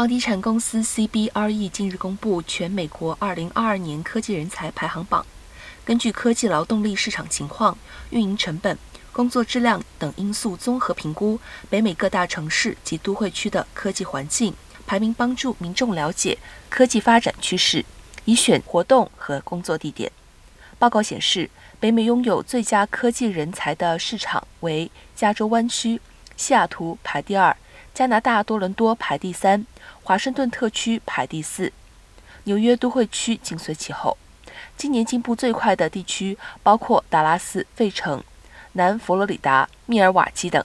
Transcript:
房地产公司 CBRE 近日公布全美国2022年科技人才排行榜。根据科技劳动力市场情况、运营成本、工作质量等因素综合评估北美各大城市及都会区的科技环境，排名帮助民众了解科技发展趋势，以选活动和工作地点。报告显示，北美拥有最佳科技人才的市场为加州湾区，西雅图排第二。加拿大多伦多排第三，华盛顿特区排第四，纽约都会区紧随其后。今年进步最快的地区包括达拉斯、费城、南佛罗里达、密尔瓦基等。